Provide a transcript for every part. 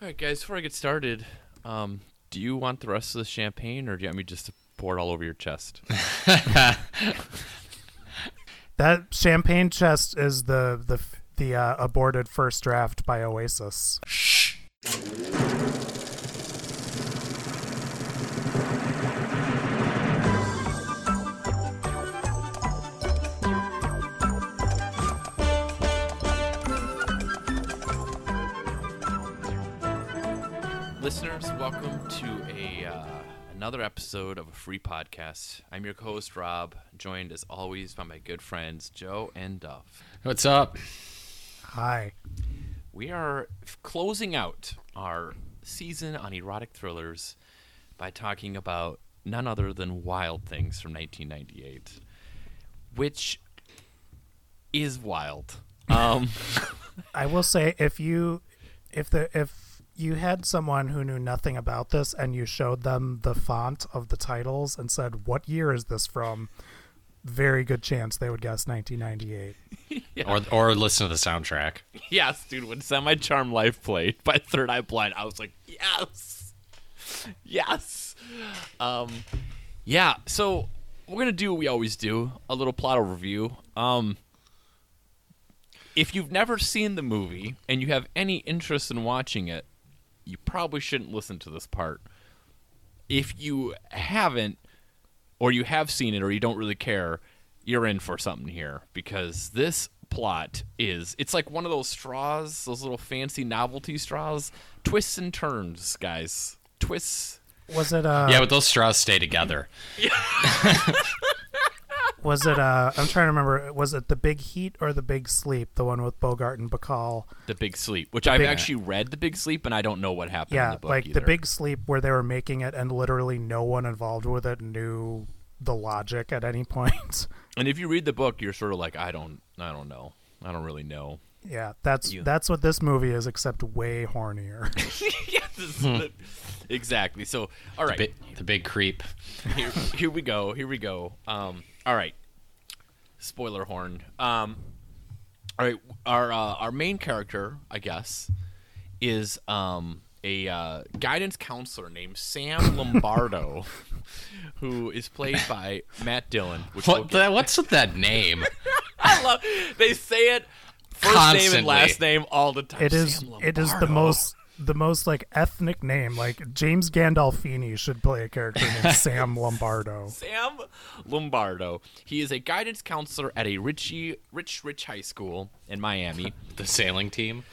All right, guys. Before I get started, um, do you want the rest of the champagne, or do you want me just to pour it all over your chest? That champagne chest is the the the uh, aborted first draft by Oasis. Another episode of a free podcast. I'm your co-host Rob, joined as always by my good friends Joe and Duff. What's up? Hi. We are closing out our season on erotic thrillers by talking about none other than Wild Things from 1998, which is wild. Um, I will say if you if the if you had someone who knew nothing about this and you showed them the font of the titles and said what year is this from very good chance they would guess 1998 Or or listen to the soundtrack. yes, dude, when Semi-Charmed Life played by Third Eye Blind, I was like, yes, yes. Um, yeah. So we're gonna do what we always do: a little plot overview. Um, if you've never seen the movie and you have any interest in watching it, you probably shouldn't listen to this part. If you haven't, or you have seen it, or you don't really care, you're in for something here because this plot is it's like one of those straws, those little fancy novelty straws, twists and turns, guys. Twists. was it uh yeah, but those straws stay together. was it uh i'm trying to remember was it the big heat or the big sleep the one with bogart and bacall The Big Sleep, which I've Big- actually read The Big Sleep, and I don't know what happened in yeah the book like either. the big sleep where they were making it and literally no one involved with it knew the logic at any point And if you read the book, you're sort of like, I don't, I don't know, I don't really know. yeah that's You- that's what this movie is except way hornier yes, this is the- exactly. So, all right, Bi- the big creep. here, here we go. Here we go. Um, all right. Spoiler horn. Um, all right. Our uh, our main character, I guess, is um, a uh, guidance counselor named Sam Lombardo, who is played by Matt Dillon. Which we'll What what's with that name? I love. They say it first name and last name all the time. it is Sam it is the most the most like ethnic name like james gandolfini should play a character named sam lombardo Sam Lombardo. He is a guidance counselor at a richy, rich, rich high school in Miami. the sailing team.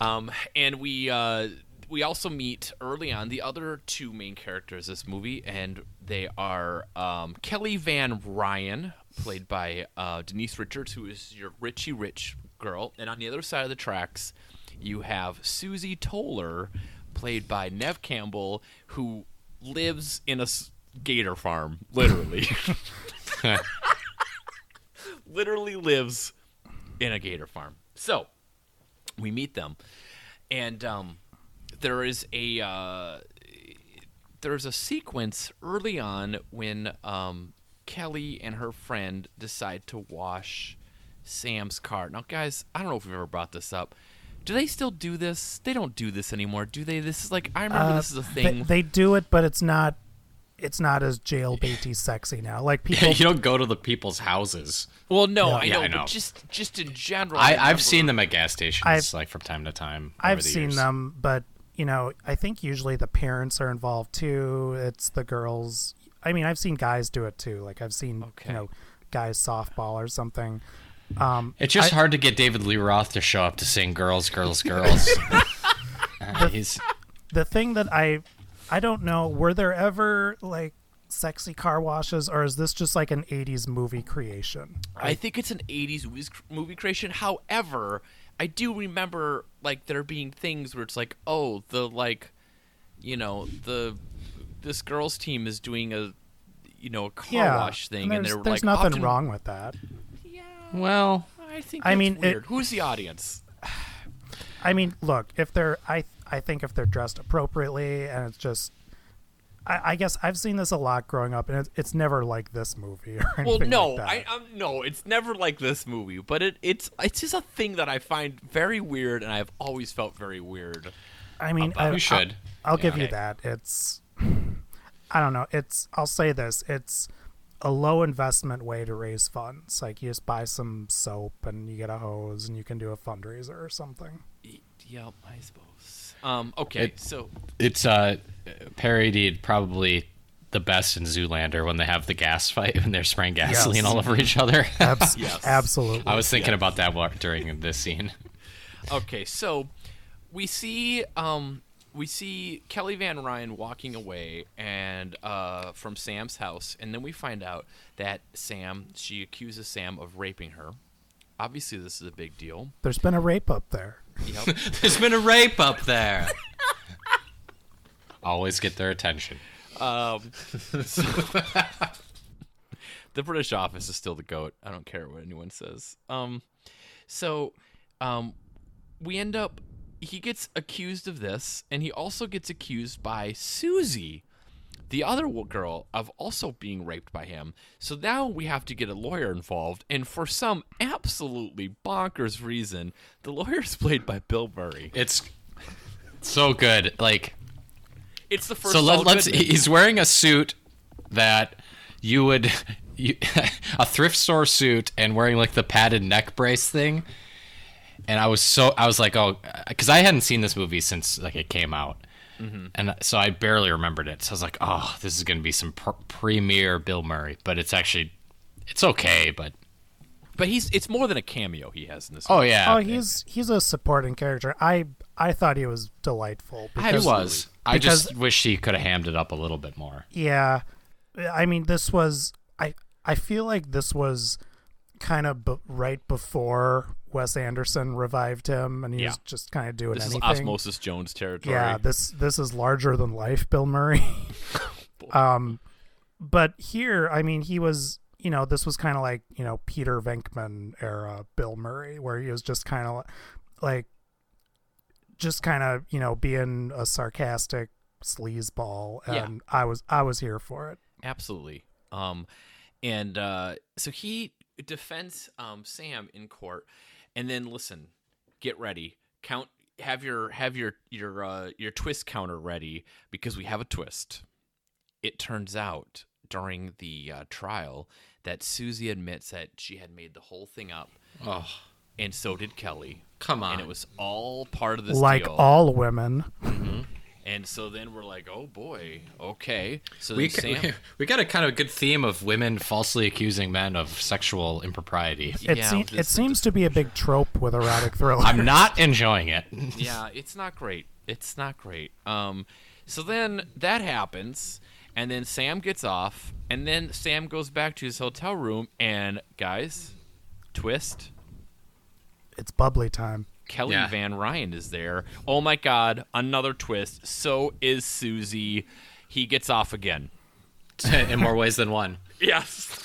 Um, and we uh, we also meet early on the other two main characters this movie, and they are um, Kelly Van Ryan, played by uh, Denise Richards, who is your Richie Rich girl, and on the other side of the tracks, you have Susie Toller, played by Neve Campbell, who lives in a s- gator farm, literally. literally lives in a gator farm. So we meet them, and um, there is a uh, there's a sequence early on when um, Kelly and her friend decide to wash Sam's car. Now, guys, I don't know if we've ever brought this up. Do they still do this? They don't do this anymore, do they? This is like I remember Uh, this is a thing. they do it but it's not it's not as jailbaity sexy now like people you don't go to the people's houses. well, no, Yeah. I Yeah, know, I know. but just just in general. I, I've seen them at gas stations, I've- like from time to time. over I've the seen years. them, but you know, I think usually the parents are involved too. It's the girls. I mean, I've seen guys do it too. Like I've seen Okay. you know, guys softball or something. Um, It's just I- hard to get David Lee Roth to show up to sing "Girls, Girls, Girls." Uh, he's the thing that I, I don't know. Were there ever like sexy car washes, or is this just like an '80s movie creation? I think it's an 80s movie creation. However, I do remember like there being things where it's like, oh, the like, you know, the this girls team is doing a, you know, a car yeah, wash thing, and, there's, they're there's like, nothing often- wrong with that. Well. I think. I that's mean, it- who's the audience? I mean, look, if they're, I, I think if they're dressed appropriately, and it's just, I, I guess I've seen this a lot growing up, and it's, it's never like this movie or anything Well, no, like that. I um, no, it's never like this movie, but it it's it's just a thing that I find very weird, and I've always felt very weird I mean, About- I, You should. I'll, I'll give Yeah. you that. It's, I don't know. It's. I'll say this. It's a low investment way to raise funds. Like you just buy some soap and you get a hose and you can do a fundraiser or something. Yep, I suppose. Um, okay, It- so It's uh parodied probably the best in Zoolander when they have the gas fight and they're spraying gasoline Yes. all over each other. Abs- Yes. Absolutely. I was thinking Yeah. about that wa- during this scene. okay, so we see um we see Kelly Van Ryan walking away and uh, from Sam's house, and then we find out that Sam she accuses Sam of raping her. Obviously, this is a big deal. There's been a rape up there. Yep. There's been a rape up there. Always get their attention. Um, so- the British office is still the goat. I don't care what anyone says. Um, so, um, we end up. He gets accused of this, and he also gets accused by Susie, the other girl, of also being raped by him. So now we have to get a lawyer involved, and for some absolutely bonkers reason, the lawyer is played by Bill Murray. It's so good. Like It's the first. so let, Goodman. he's wearing a suit that you would you, a thrift store suit and wearing like the padded neck brace thing and i was so i was like oh because i hadn't seen this movie since like it came out Mm-hmm. and so i barely remembered it so i was like oh this is going to be some pr- premier bill murray but it's actually it's okay but But he's it's more than a cameo he has in this. oh movie. yeah Oh, he's he's a supporting character. I I thought he was delightful. he Because, was i because- just wish he could have hammed it up a little bit more Yeah, I mean, this was I I feel like this was kind of b- right before Wes Anderson revived him, and he Yeah. was just kind of doing This is anything. Osmosis Jones territory. Yeah, this this is larger than life, Bill Murray. um, but here, I mean, he was, you know, this was kind of like you know Peter Venkman era Bill Murray, where he was just kind of like, just kind of you know being a sarcastic sleazeball, and Yeah. I was I was here for it. absolutely. Um, and uh, so he defends um Sam in court, and then listen, get ready, count, have your have your your uh, your twist counter ready because we have a twist. It turns out during the uh, trial that Susie admits that she had made the whole thing up, oh and so did Kelly. come on And it was all part of this like deal. all women, And so then we're like, oh boy, okay. So we, then ca- Sam, we, we got a kind of good theme of women falsely accusing men of sexual impropriety. it Yeah, se- it seems to be a big trope with erotic thrillers. I'm not enjoying it. yeah, it's not great. It's not great. Um, so then that happens, and then Sam gets off, and then Sam goes back to his hotel room, and guys, twist. it's bubbly time. Kelly Yeah. Van Ryan is there. Oh my God, another twist. So is Susie. He gets off again. in more ways than one. Yes.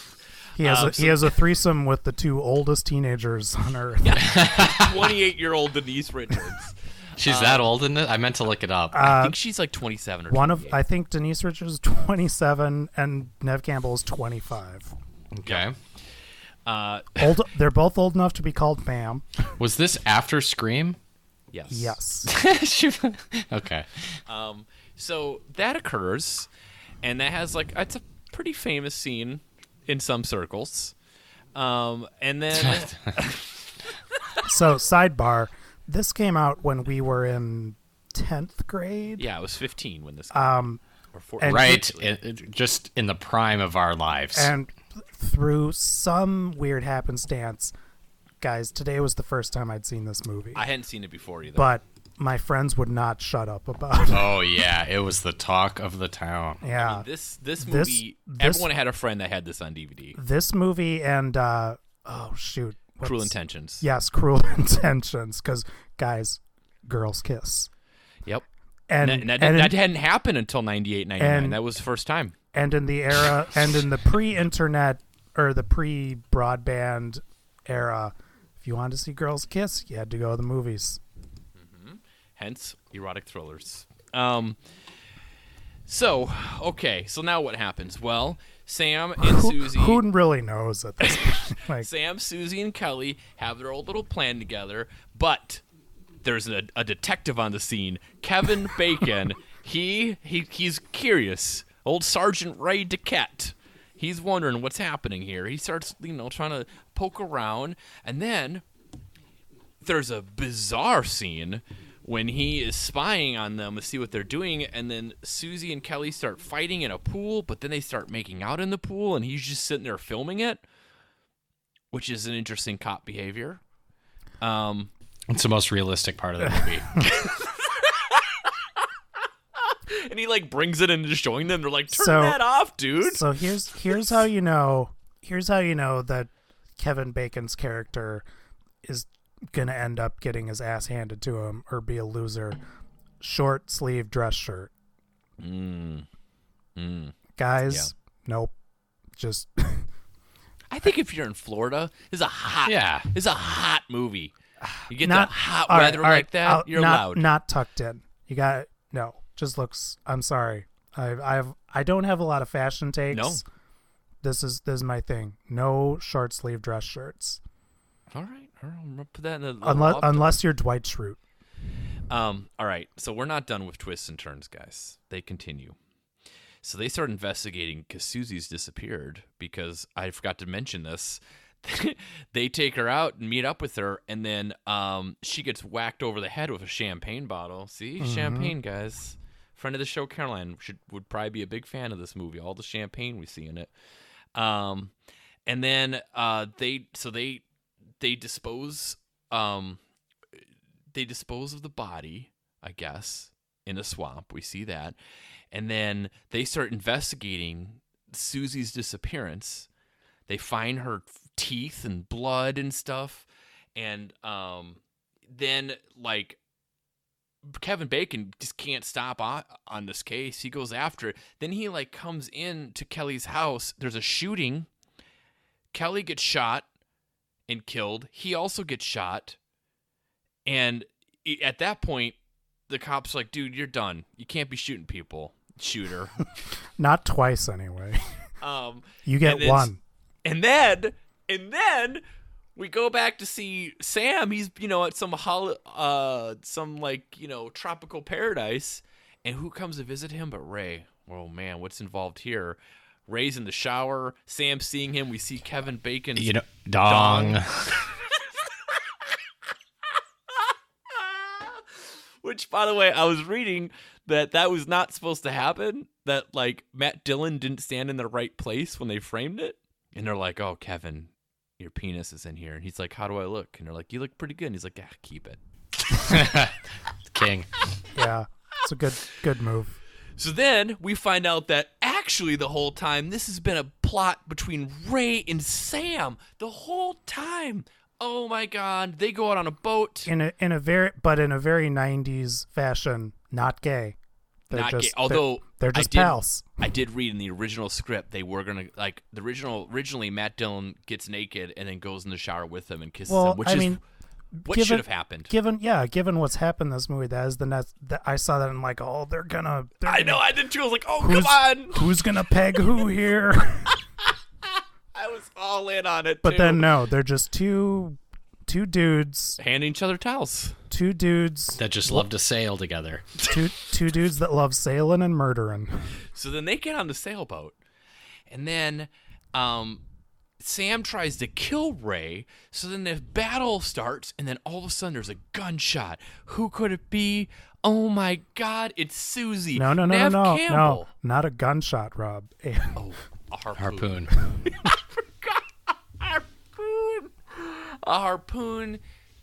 He has Um, a, so- he has a threesome with the two oldest teenagers on earth. 28 year old Denise Richards. She's that old in it? I meant to look it up. I think she's like 27 or Uh, One of I think Denise Richards is 27 and Neve Campbell is 25. okay. Uh, Old, they're both old enough to be called ma'am. Was this after Scream? yes. Yes. okay. Um, so that occurs, and that has like it's a pretty famous scene in some circles. Um, and then so sidebar, this came out when we were in 10th grade. yeah, I was 15 when this. Came Um, or 14. Right. It, it- just in the prime of our lives. and through some weird happenstance, guys, today was the first time I'd seen this movie. I hadn't seen it before either. but my friends would not shut up about it. oh, yeah. It was the talk of the town. Yeah. this this This- movie, this- everyone had a friend that had this on DVD. this movie and uh oh shoot Cruel Intentions. yes cruel intentions because guys girls kiss Yep. and And, that, and, that in, hadn't happened until 98, 99. and- that was the first time. And in the era and in the pre-internet or the pre-broadband era if you wanted to see girls kiss you had to go to the movies hence erotic thrillers. Um, so okay, so now what happens? Well, Sam and who, Susie, who really knows at this point like Sam, Susie, and Kelly have their old little plan together, but there's a, a detective on the scene, Kevin Bacon. he he he's curious. Old Sergeant Ray Duquette. He's wondering what's happening here. He starts, you know, trying to poke around, and then there's a bizarre scene when he is spying on them to see what they're doing, and then Susie and Kelly start fighting in a pool, but then they start making out in the pool, and he's just sitting there filming it, which is an interesting cop behavior. Um, It's the most realistic part of the movie. and he like brings it into showing them. They're like, "Turn So- that off, dude." So here's here's how you know here's how you know that Kevin Bacon's character is gonna end up getting his ass handed to him or be a loser. Short sleeve dress shirt. Mm. Mm. Guys, nope. Just I think if you're in Florida, it's a hot, Yeah. it's a hot movie. You get not the hot weather all right, like that, out- you're not, allowed. Not tucked in. You got no. Just looks. I'm sorry. I I've I don't have a lot of fashion takes. No. This is this is my thing. No short sleeve dress shirts. all right, all right, I'm gonna put that in the Unless unless you're Dwight Schrute. Um, all right, so we're not done with twists and turns, guys. They continue. So they start investigating because Susie's disappeared because I forgot to mention this. they take her out and meet up with her, and then um, she gets whacked over the head with a champagne bottle. See, champagne, guys. Friend of the show, Caroline should would probably be a big fan of this movie. All the champagne we see in it. Um, and then uh, they so they they dispose um they dispose of the body, I guess, in a swamp. We see that. And then they start investigating Susie's disappearance. They find her teeth and blood and stuff. And um, then, like, Kevin Bacon just can't stop on, on this case. He goes after it. Then he, like, comes in to Kelly's house. There's a shooting. Kelly gets shot and killed. He also gets shot. And at that point, the cops like, dude, you're done. You can't be shooting people. Shooter. Not twice anyway. um, You get And then- one. and then, and then we go back to see Sam. He's you know at some hol- uh some like you know tropical paradise, and who comes to visit him but Ray? Oh man, what's involved here? Ray's in the shower. Sam seeing him. We see Kevin Bacon. you know, dong. Dong. Which, by the way, I was reading that that was not supposed to happen. That like Matt Dillon didn't stand in the right place when they framed it, and they're like, "Oh, Kevin, your penis is in here," and he's like, "How do I look?" And they're like, "You look pretty good." And he's like, "Yeah, keep it." King. Yeah. It's a good good move. So then we find out that actually the whole time this has been a plot between Ray and Sam the whole time. Oh my god, they go out on a boat. In a in a very but in a very 90s fashion, not gay. They're Not just gay. Although they're, they're I just did- pals. I did read in the original script they were gonna like the original. Originally, Matt Dillon gets naked and then goes in the shower with him and kisses Well, him, which I is mean, what given- should have happened. Given yeah, given what's happened in this movie, that is the next. That I saw that and I'm like, oh, they're gonna. They're I know. I did too. I was like, oh come on! Who's gonna peg who here? I was all in on it. but too. then no, they're just two two dudes, handing each other towels. two dudes, That just love to sail together. two two dudes that love sailing and murdering. So then they get on the sailboat, and then um, Sam tries to kill Ray. So then the battle starts, and then all of a sudden there's a gunshot. Who could it be? Oh my God! It's Susie. No, no, no, Neve no, no, Campbell. no, not a gunshot, Rob. A- Oh, a harpoon. Harpoon. harpoon. A harpoon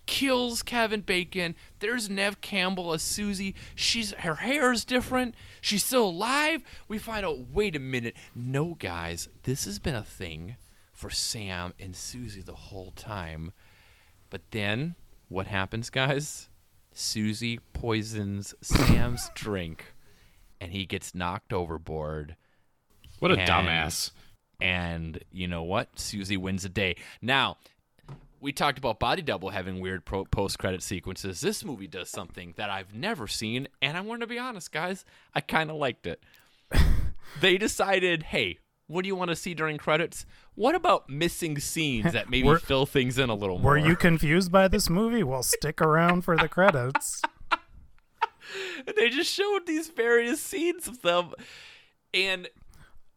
kills Kevin Bacon. There's Neve Campbell as Susie. She's her hair is different. She's still alive. We find out. Wait a minute. No, guys, this has been a thing for Sam and Susie the whole time. But then what happens, guys? Susie poisons Sam's drink, and he gets knocked overboard What a And- dumbass. and you know what? Susie wins the day. Now, we talked about Body Double having weird pro- post-credit sequences. This movie does something that I've never seen, and I'm going to be honest, guys, I kind of liked it. they decided, hey, What do you want to see during credits? What about missing scenes that maybe Were- fill things in a little more? Were you confused by this movie? Well, stick around for the credits. they just showed these various scenes of them, and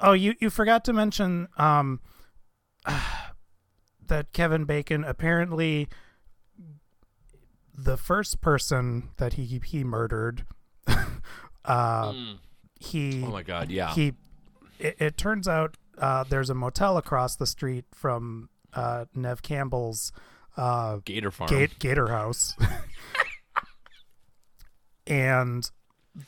Oh, you you forgot to mention um that Kevin Bacon apparently the first person that he he murdered uh he oh my god, yeah, he it, it turns out uh there's a motel across the street from uh Neve Campbell's uh Gator Farm. Gate, Gator House. and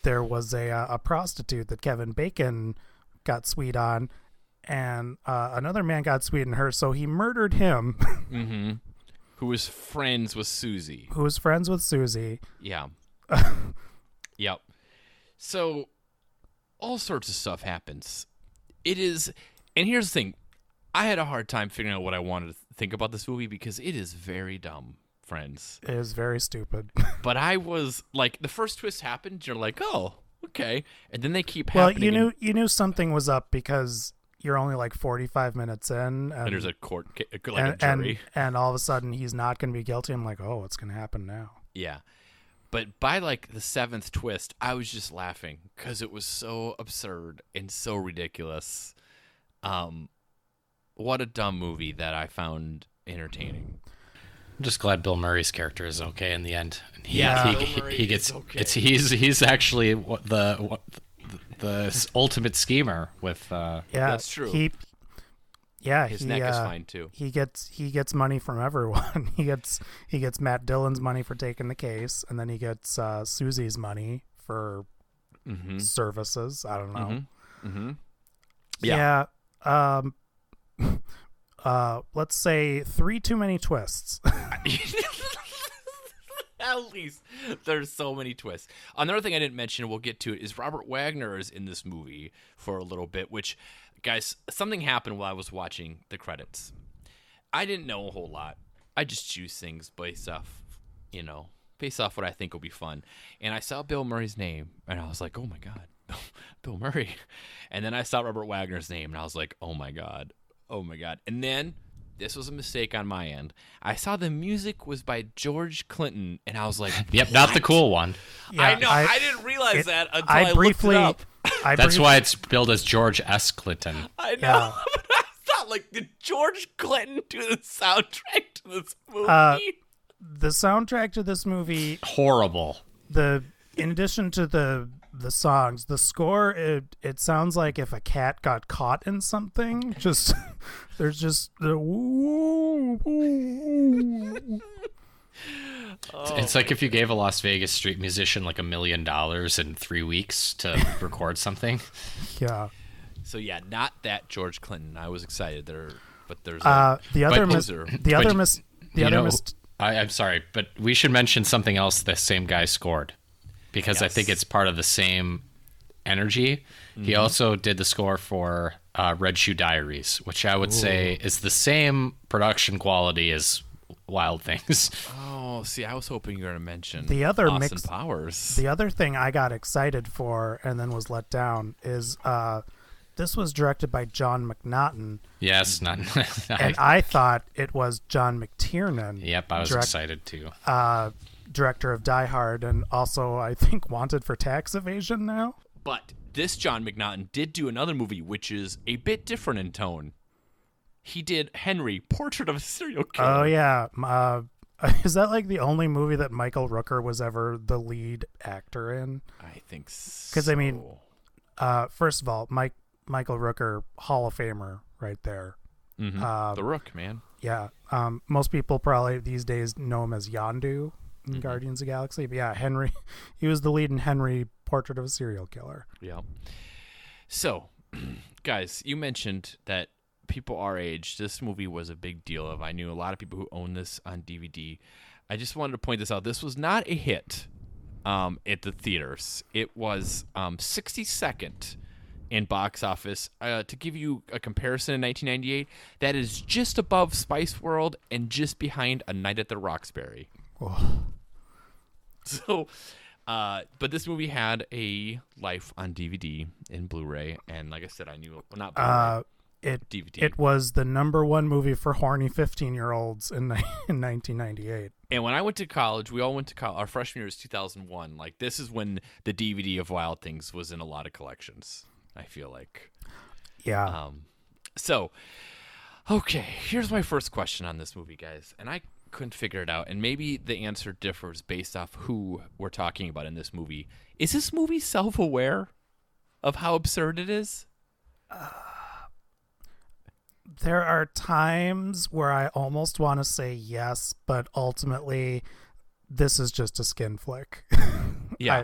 there was a uh, a prostitute that Kevin Bacon got sweet on, and uh, another man got sweet on her, so he murdered him, mm-hmm. Who was friends with Susie? who was friends with Susie. Yeah. yep. So all sorts of stuff happens. It is and here's the thing. I had a hard time figuring out what I wanted to think about this movie because it is very dumb, friends. It is very stupid. But I was like the first twist happened, you're like, "Oh, okay." And then they keep well, happening. you knew and, you knew something was up because you're only like 45 minutes in, and and there's a court like and, a jury. and and all of a sudden he's not going to be guilty. I'm like, oh, what's going to happen now? Yeah. But by like the seventh twist, I was just laughing because it was so absurd and so ridiculous. Um, what a dumb movie that I found entertaining. I'm just glad Bill Murray's character is okay in the end. He, Yeah. he, Bill he- Murray he gets okay. it's he's he's actually what the what, the ultimate schemer with uh Yeah, That's true. He, yeah, His he, neck is uh, fine too. he gets he gets money from everyone. he gets he gets Matt Dillon's money for taking the case, and then he gets uh, Susie's money for Mm-hmm. services. I don't know. Mm-hmm. Yeah. Um. Uh, let's say three too many twists. At least there's so many twists. Another thing I didn't mention, we'll get to it, is Robert Wagner is in this movie for a little bit. Which, guys, something happened while I was watching the credits. I didn't know a whole lot. I just choose things based off, you know, based off what I think will be fun. And I saw Bill Murray's name, and I was like, oh my god, Bill Murray. And then I saw Robert Wagner's name, and I was like, oh my god, oh my god. And then this was a mistake on my end. I saw the music was by George Clinton, and I was like, yep not the cool one. I know, I, I- didn't realize it- that until I, I looked briefly. it up. I That's brief- why it's billed as George S. Clinton. I know. Yeah. but I thought, like, did George Clinton do the soundtrack to this movie? Uh, the soundtrack to this movie Horrible. the in addition to the the songs the score it it sounds like if a cat got caught in something just there's just the woo, woo, woo. it's like if you gave a Las Vegas street musician like a million dollars in three weeks to record something. yeah so yeah, not that George Clinton. I was excited there, but there's a, uh the other But- mis- Poser. the other But mis- the other know, mis- I, I'm sorry, but we should mention something else the same guy scored because I think it's part of the same energy. He also did the score for uh, Red Shoe Diaries, which I would say is the same production quality as Wild Things. oh, see, I was hoping you were going to mention The other Austin mix- Powers. the other thing I got excited for and then was let down is uh this was directed by John McNaughton yes, not. and I thought it was John McTiernan yep, I was direct- excited too. uh director of Die Hard and also I think wanted for tax evasion now But this John McNaughton did do another movie, which is a bit different in tone. He did Henry, Portrait of a Serial Killer. Oh yeah, uh, is that like the only movie that Michael Rooker was ever the lead actor in? I think so. Because I mean- Uh, first of all, Mike Michael Rooker, Hall of Famer, right there. Mhm. uh, the Rook, man. Yeah, um, most people probably these days know him as Yondu in Mm-hmm. Guardians of the Galaxy. But yeah, Henry, he was the lead in Henry, Portrait of a Serial Killer. Yeah. So, guys, you mentioned that people our age, this movie was a big deal. Of I knew a lot of people who own this on DVD. I just wanted to point this out. This was not a hit um, at the theaters. It was um, 62nd in box office. Uh, to give you a comparison, in 1998, that is just above Spice World and just behind A Night at the Roxbury. So, uh, but this movie had a life on DVD and Blu-ray, and like I said, I knew well, not Blu-ray. Uh, It DVD. it was the number one movie for horny 15 year olds in, in 1998. And when I went to college, we all went to college. Our freshman year was 2001. Like this is when the DVD of Wild Things was in a lot of collections. I feel like. Yeah. Um, so, okay, here's my first question on this movie, guys, and I couldn't figure it out. And maybe the answer differs based off who we're talking about in this movie. Is this movie self-aware of how absurd it is? Uh, there are times where I almost want to say yes, but ultimately, this is just a skin flick. Yeah.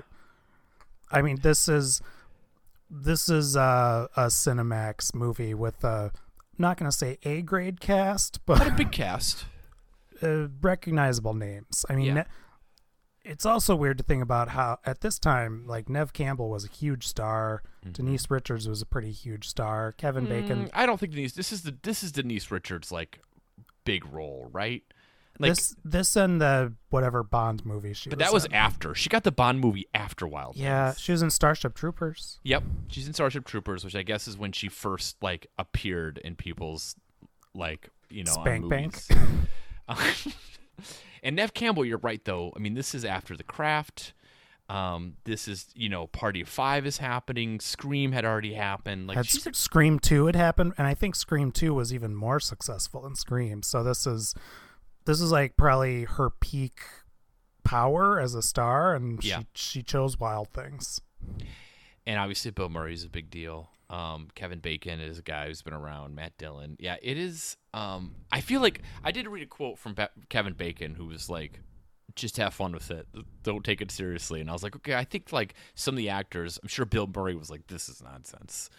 I, I mean, this is this is a, a Cinemax movie with a I'm not going to say A grade cast, but a but big cast. uh, recognizable names. I mean, Yeah. Ne- it's also weird to think about how at this time, like Neve Campbell was a huge star, Denise Richards was a pretty huge star, Kevin Bacon. Mm, I don't think Denise. This is the this is Denise Richards' like big role, right? Like, this this and the whatever Bond movie she but was that was in. after she got the Bond movie after Wild. Yeah, Things. she was in Starship Troopers. Yep, she's in Starship Troopers, which I guess is when she first like appeared in people's like you know on Spank Bank. and Neve Campbell, you're right though. I mean, this is after The Craft. Um, this is you know Party of Five is happening. Scream had already happened. Like a, Scream 2 had happened, and I think Scream 2 was even more successful than Scream. So this is this is like probably her peak power as a star, and Yeah. she, she chose Wild Things. and obviously Bill Murray's a big deal. Um, Kevin Bacon is a guy who's been around. Matt Dillon, yeah, it is. Um, I feel like I did read a quote from ba- Kevin Bacon who was like, "Just have fun with it. Don't take it seriously." And I was like, "Okay." I think like some of the actors, I'm sure Bill Murray was like, "This is nonsense."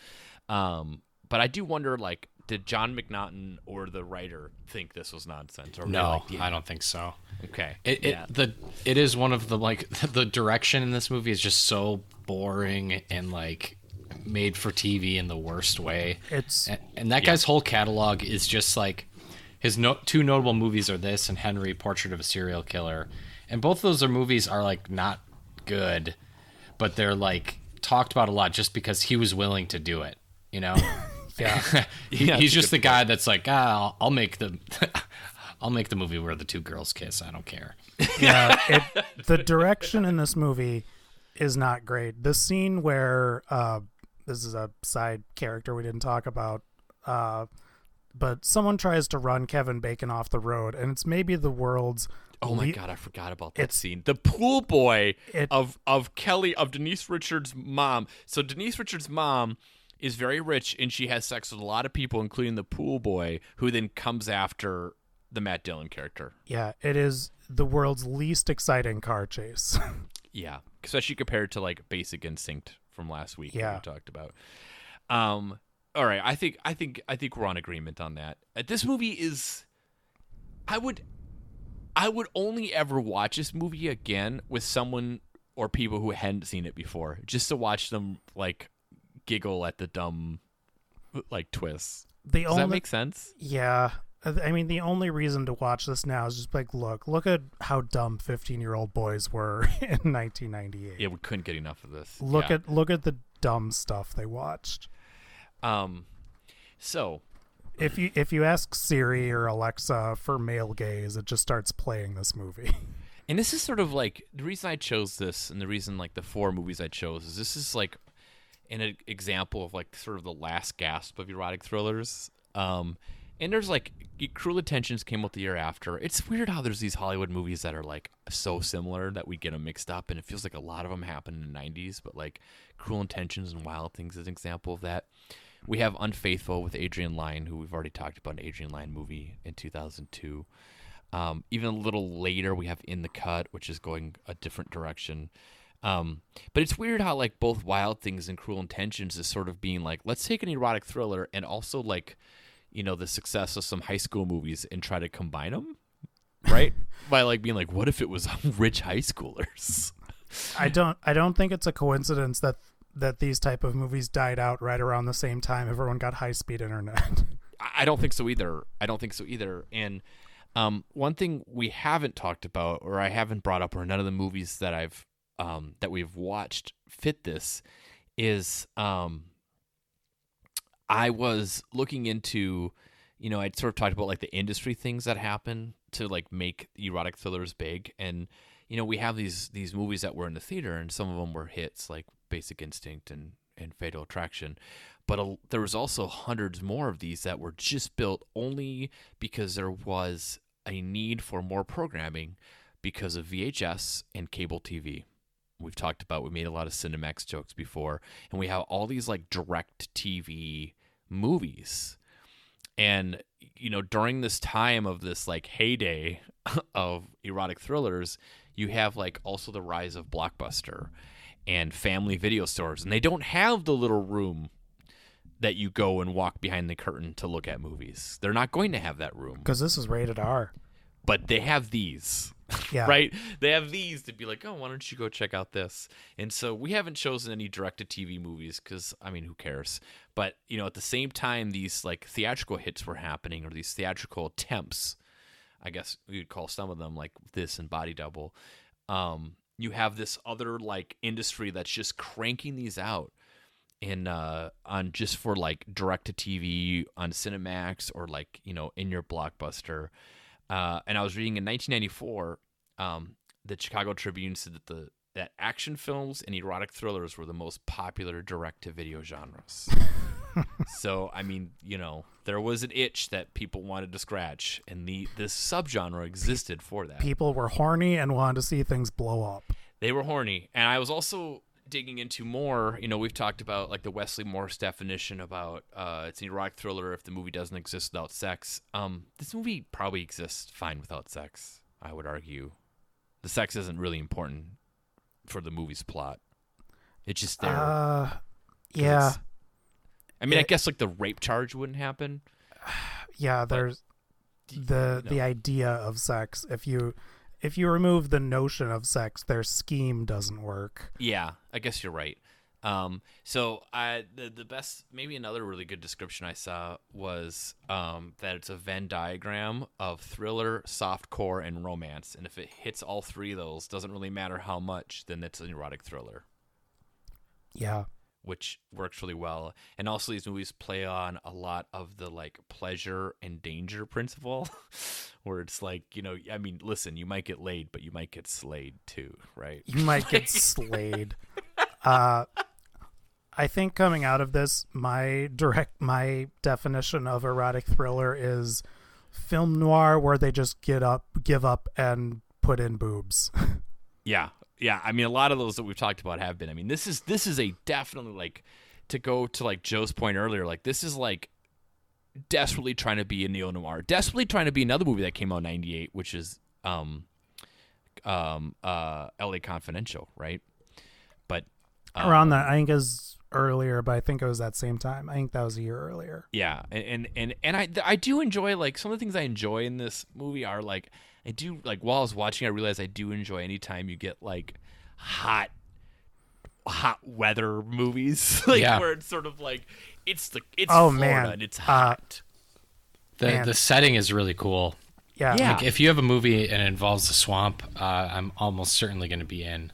Um, but I do wonder, like, did John McNaughton or the writer think this was nonsense? Or No, like, yeah, I don't think so. Okay, It, it yeah. the it is one of the like the direction in this movie is just so boring and like made for TV in the worst way. It's And, and that guy's whole catalog is just like his no, two notable movies are this and Henry Portrait of a Serial Killer. And both of those are movies are like not good, but they're like talked about a lot just because he was willing to do it, you know? yeah. He- Yeah, he's just the guy that's like, ah, I'll, I'll make the I'll make the movie where the two girls kiss. I don't care. yeah, it, the direction in this movie is not great. The scene where uh, this is a side character we didn't talk about, uh, but someone tries to run Kevin Bacon off the road, and it's maybe the world's Oh my le- god, I forgot about that scene. The pool boy It- of of Kelly of Denise Richards' mom. So Denise Richards' mom is very rich and she has sex with a lot of people, including the pool boy, who then comes after the Matt Dillon character. Yeah, it is the world's least exciting car chase. Yeah, especially compared to like Basic Instinct from last week that Yeah. we talked about. Um, all right, I think I think I think we're on agreement on that. Uh, This movie is, I would, I would only ever watch this movie again with someone or people who hadn't seen it before, just to watch them like giggle at the dumb like twists. the Does only that make sense? yeah, I mean the only reason to watch this now is just like look, look at how dumb fifteen-year-old boys were in 1998. Yeah, we couldn't get enough of this. Look Yeah. at look at the dumb stuff they watched. um, so If you if you ask Siri or Alexa for male gaze, it just starts playing this movie. And this is sort of like the reason I chose this, and the reason like the four movies I chose is this is like an example of like sort of the last gasp of erotic thrillers. Um, and there's like Cruel Intentions came out the year after. It's weird how there's these Hollywood movies that are like so similar that we get them mixed up, and it feels like a lot of them happened in the '90s. But like Cruel Intentions and Wild Things is an example of that. We have Unfaithful with Adrian Lyne, who we've already talked about, an Adrian Lyne movie in 2002. Um, even a little later, we have In the Cut, which is going a different direction. Um, but it's weird how like both Wild Things and Cruel Intentions is sort of being like, let's take an erotic thriller and also like, you know, the success of some high school movies and try to combine them, right? By like being like, what if it was rich high schoolers? I don't I don't think it's a coincidence that that these type of movies died out right around the same time everyone got high speed internet. I I don't think so either. I don't think so either. And um, one thing we haven't talked about, or I haven't brought up, or none of the movies that I've um, that we've watched fit this, is um, I was looking into, you know, I'd sort of talked about like the industry things that happen to like make erotic thrillers big, and you know, we have these these movies that were in the theater, and some of them were hits like Basic Instinct and and Fatal Attraction, but a, there was also hundreds more of these that were just built only because there was a need for more programming because of VHS and cable TV we've talked about we made a lot of cinemax jokes before. And we have all these like direct tv movies. And you know during this time of this like heyday of erotic thrillers you have like also the rise of blockbuster and family video stores. And they don't have the little room that you go and walk behind the curtain to look at movies. They're not going to have that room. Because this is rated R. but they have these Yeah. right? They have these to be like, oh, why don't you go check out this? And so we haven't chosen any direct to TV movies because, I mean, who cares? But, you know, at the same time, these like theatrical hits were happening or these theatrical attempts, I guess we would call some of them like this and Body Double. Um, you have this other like industry that's just cranking these out in uh on just for like direct to TV on Cinemax or like you know in your blockbuster. Uh, and I was reading in 1994, um, the Chicago Tribune said that the that action films and erotic thrillers were the most popular direct to video genres. so I mean, you know, there was an itch that people wanted to scratch, and the this subgenre existed for that. People were horny and wanted to see things blow up. They were horny, and I was also digging into more. You know, we've talked about like the Wesley Morris definition about uh, it's an erotic thriller if the movie doesn't exist without sex. Um, this movie probably exists fine without sex. I would argue, the sex isn't really important for the movie's plot. It's just there. Uh, yeah, I mean, I guess like the rape charge wouldn't happen. yeah. There's the no. the idea of sex. If you if you remove the notion of sex, their scheme doesn't work. Yeah, I guess you're right. Um, so I the the best maybe another really good description I saw was um, that it's a Venn diagram of thriller, softcore, and romance, and if it hits all three of those, doesn't really matter how much, then it's an erotic thriller, Yeah, which works really well. And also, these movies play on a lot of the like pleasure and danger principle, where it's like you know, I mean, listen, you might get laid, but you might get slayed too, right? you might get slayed. Uh, I think coming out of this, my direct my definition of erotic thriller is film noir where they just get up, give up, and put in boobs. Yeah, yeah. I mean, a lot of those that we've talked about have been. I mean, this is this is a definitely like to go to like Joe's point earlier. Like this is like desperately trying to be a neo noir, desperately trying to be another movie that came out in '98, which is um um uh L.A. Confidential, right? But um, Around that, I think is earlier, but I think it was that same time. I think that was a year earlier. Yeah, and and and, and I I do enjoy like some of the things I enjoy in this movie are like I do like while I was watching I realized I do enjoy anytime you get like hot hot weather movies like Yeah. where it's sort of like it's the it's Oh, Florida man. and it's Uh, hot. The Man. the setting is really cool. Yeah, Yeah. Like if you have a movie and it involves the swamp, uh, I'm almost certainly going to be in.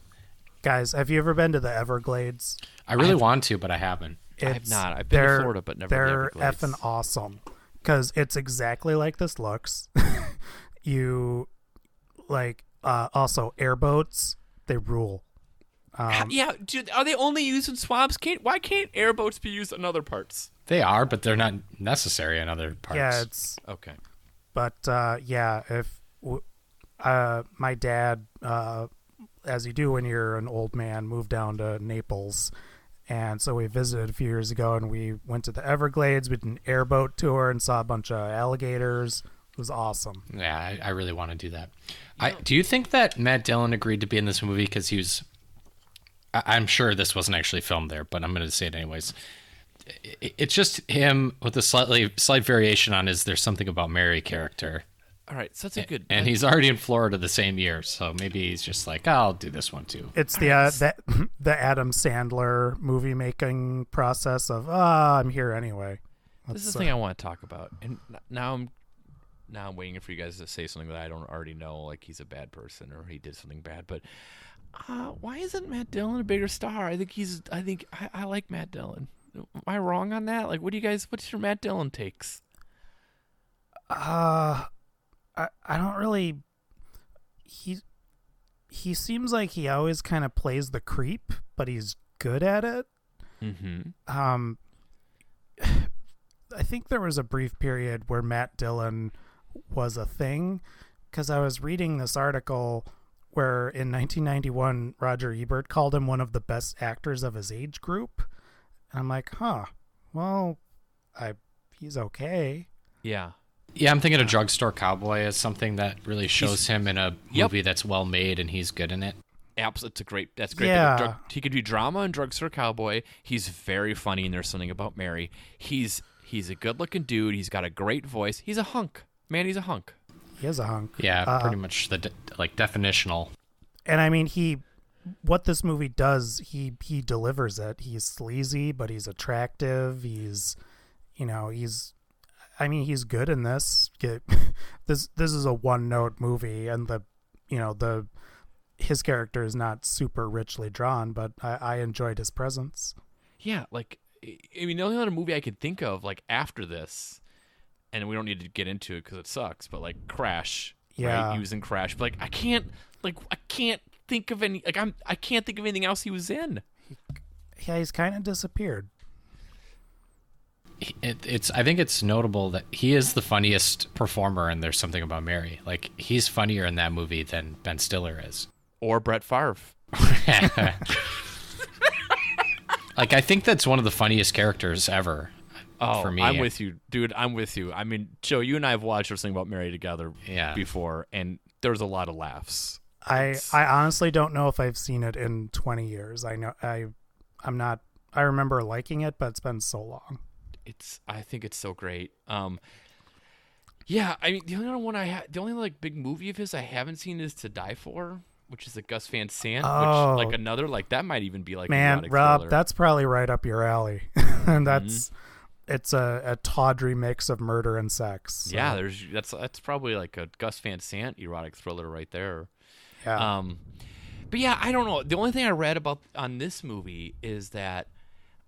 guys, have you ever been to the Everglades? I really want to, but I haven't. I have not. I've been to they're- Florida, but never to They're Everglades. effing awesome because it's exactly like this looks. you like uh, also airboats. They rule. Um, yeah, dude, are they only used in swamps? Can't why can't airboats be used in other parts? They are, but they're not necessary in other parts. yeah, it's Okay. but uh, yeah, if uh, my dad, uh, as you do when you're an old man, moved down to Naples, and so we visited a few years ago, and we went to the Everglades. We did an airboat tour and saw a bunch of alligators. It was awesome. Yeah, I, I really want to do that. I, do you think that Matt Dillon agreed to be in this movie because he was? I, I'm sure this wasn't actually filmed there, but I'm going to say it anyways. I- It's just him with a slightly slight variation on his "There's something about Mary" character, All right, so that's a good. and he's already in Florida the same year, so maybe he's just like, "I'll do this one too." It's the uh, the, the Adam Sandler movie making process of ah, I'm here anyway. This is Let's, the uh, thing I want to talk about, and now I'm now I'm waiting for you guys to say something that I don't already know, like he's a bad person or he did something bad. But uh, why isn't Matt Dillon a bigger star? I think he's. I think I, I like Matt Dillon. Am I wrong on that? Like, what do you guys? What's your Matt Dillon takes? Uh, I I don't really. He he seems like he always kind of plays the creep, but he's good at it. Mm-hmm. Um, I think there was a brief period where Matt Dillon was a thing because I was reading this article where in 1991 Roger Ebert called him one of the best actors of his age group. And I'm like, huh, well, I he's okay. Yeah. Yeah, I'm thinking of Drugstore Cowboy as something that really shows him in a Yep. movie that's well made and he's good in it. Abs- it's a great. That's great. Yeah. Drug, he could do drama and drugstore cowboy. He's very funny, and there's something about Mary. He's he's a good-looking dude. He's got a great voice. He's a hunk, man. He's a hunk. He is a hunk. Yeah, Uh, pretty much the de- like definitional. and I mean he what this movie does he he delivers it he's sleazy but he's attractive he's you know he's I mean he's good in this Get, this this is a one note movie and the you know the his character is not super richly drawn but I, I enjoyed his presence Yeah, like I I mean, the only other movie I could think of like after this, and we don't need to get into it because it sucks. But like Crash, Yeah. right? he was in Crash. But like I can't, like I can't think of any, like I'm, I can't think of anything else he was in. yeah he's kind of disappeared It, it's I think it's notable that he is the funniest performer and there's something about Mary. Like he's funnier in that movie than Ben Stiller is. Or Brett Favre. like I think that's one of the funniest characters ever. Oh, for me. I'm with you, dude. I'm with you. I mean, Joe, you and I have watched something about Mary together Yeah. before, and there's a lot of laughs. I I honestly don't know if I've seen it in 20 years I know I I'm not I remember liking it but it's been so long It's, I think it's so great. Um, yeah, I mean, the only one I ha- the only like big movie of his I haven't seen is To Die For, which is a Gus Van Sant, Oh. which like another like that might even be like Man, Rob, thriller. that's probably right up your alley. and that's Mm-hmm. It's a, a tawdry mix of murder and sex. so, yeah. There's that's that's probably like a Gus Van Sant erotic thriller right there. yeah. Um, but yeah, I don't know. The only thing I read about on this movie is that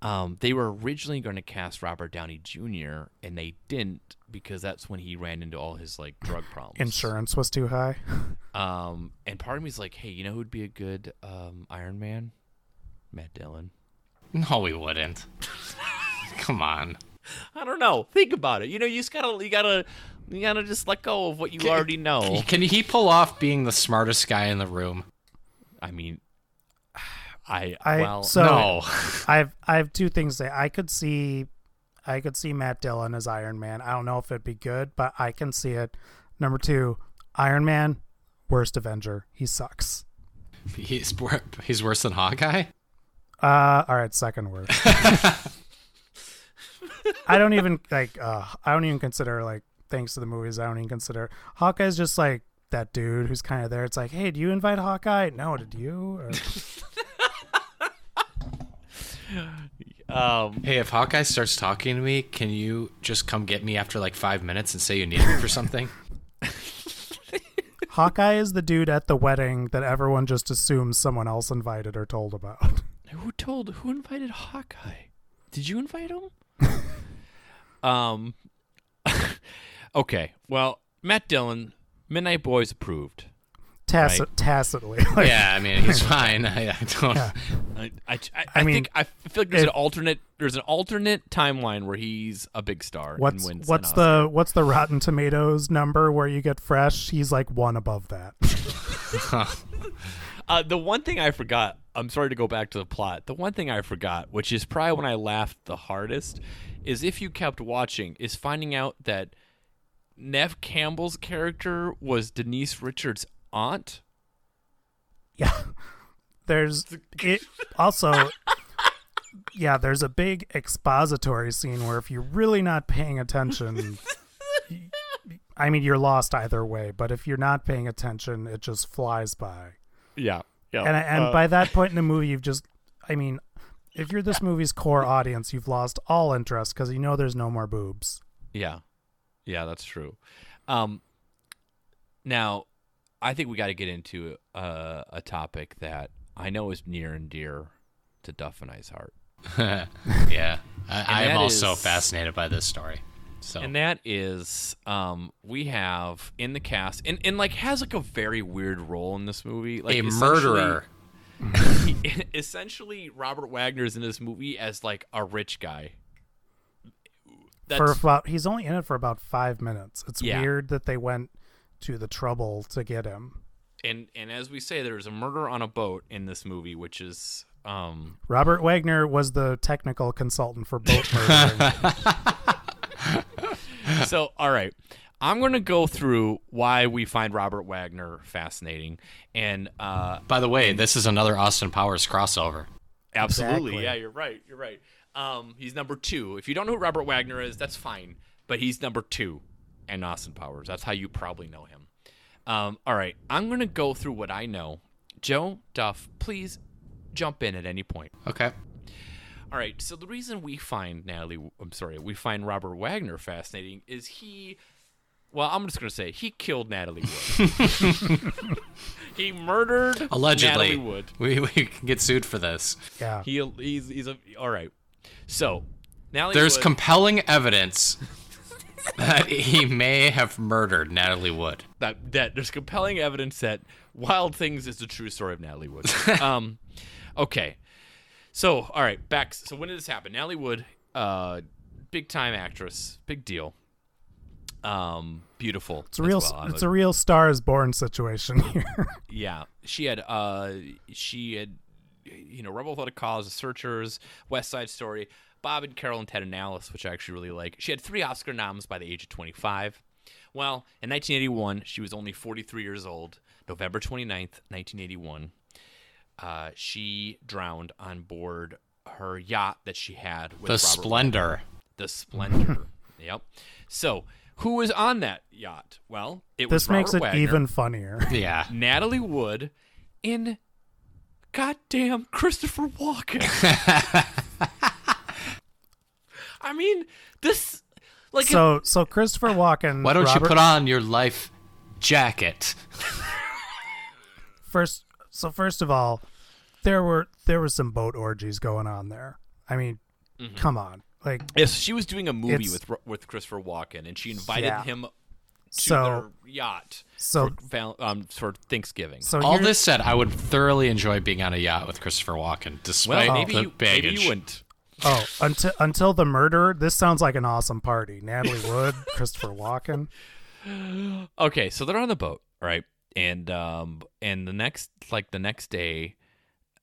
um, they were originally going to cast Robert Downey Jr. and they didn't because that's when he ran into all his like drug problems. Insurance was too high. Um, and part of me is like, hey, you know who'd be a good um, Iron Man? Matt Dillon. No, we wouldn't. Come on. I don't know. Think about it. You know, you just gotta, you gotta, you gotta just let go of what you already know. Can he pull off being the smartest guy in the room? I mean, I, I well, so no. I have I have two things to say. I could see I could see Matt Dillon as Iron Man. I don't know if it'd be good, but I can see it. Number two, Iron Man, worst Avenger. He sucks. He's he's worse than Hawkeye. Uh, all right, second word. I don't even like. Uh, I don't even consider like thanks to the movies. I don't even consider Hawkeye's just like that dude who's kind of there. It's like, hey, do you invite Hawkeye? No, did you? Or, um, Hey, if Hawkeye starts talking to me, can you just come get me after like five minutes and say you need me for something? Hawkeye is the dude at the wedding that everyone just assumes someone else invited or told about. who told, who invited Hawkeye? Did you invite him? um, okay. Well, Matt Dillon, Midnight Boys approved. Tacit, Right. Tacitly. Like, yeah, I mean he's fine. I, I don't. Yeah. I, I, I, mean, think I feel like there's if- an alternate there's an alternate timeline where he's a big star What's and wins what's the what's the Rotten Tomatoes number where you get fresh? He's like one above that. Uh, the one thing I forgot I'm sorry to go back to the plot the one thing I forgot which is probably when I laughed the hardest is if you kept watching is finding out that Neve Campbell's character was Denise Richards' aunt Yeah. There's it also Yeah, there's a big expository scene where if you're really not paying attention I mean you're lost either way, but if you're not paying attention it just flies by. Yeah yeah And and Uh, by that point in the movie you've just I mean if you're this movie's core audience, you've lost all interest cuz you know there's no more boobs. Yeah, yeah, that's true. Um, now, I think we got to get into uh, a topic that I know is near and dear to Duff and I's heart. yeah, I, I am also is- fascinated by this story. So And that is, um, we have in the cast, and, and like has like a very weird role in this movie. Like a essentially- murderer. he- essentially, Robert Wagner's in this movie as like a rich guy. for about he's only in it for about five minutes. It's Yeah. weird that they went to the trouble to get him. and and as we say, there's a murder on a boat in this movie, which is um Robert Wagner was the technical consultant for boat murdering. so all right. I'm going to go through why we find robert wagner fascinating and uh By the way, this is another Austin Powers crossover. absolutely. Exactly. yeah you're right. You're right. Um he's number two. If you don't know who robert wagner is that's fine but he's number two in austin powers. That's how you probably know him. Um all right. I'm going to go through what i know. Joe duff please jump in at any point. Okay. All right. So the reason we find Natalie, I'm sorry, we find Robert Wagner fascinating is he. Well, I'm just gonna say he killed Natalie Wood. he murdered Allegedly, Natalie Wood. we we can get sued for this. yeah. He he's he's a all right. So Natalie There's Wood, compelling evidence that he may have murdered Natalie Wood. that that there's compelling evidence that Wild Things is the true story of Natalie Wood. um, okay. So all right, back. So when did this happen? Natalie Wood, uh, big time actress, big deal. Um, beautiful. It's a real well. It's a real star is born situation here. yeah. She had uh, she had you know Rebel Without a Cause, The Searchers, West Side Story, Bob and Carol and Ted and Alice, which I actually really like. She had three Oscar noms by the age of 25. Well, in 1981, she was only 43 years old. November 29th, 1981, uh, she drowned on board her yacht that she had with The Robert splendor. the Splendor. yep. So, who was on that yacht? Well, it was this makes Robert it Wagner, even funnier. Yeah. Natalie Wood, in goddamn Christopher Walken. I mean, this like So so Christopher Walken. Why don't Robert, you put on your life jacket? first? So first of all, there were there was some boat orgies going on there. I mean, Mm-hmm. come on, like yes, she was doing a movie with Ro- with Christopher Walken, and she invited Yeah. him to so their yacht so for, um, for Thanksgiving. so All this said, I would thoroughly enjoy being on a yacht with Christopher Walken, well, despite maybe the you maybe baggage. you wouldn't. Oh, until until the murder, this sounds like an awesome party. Natalie Wood, Christopher Walken. Okay, so they're on the boat, right? And um and the next like the next day,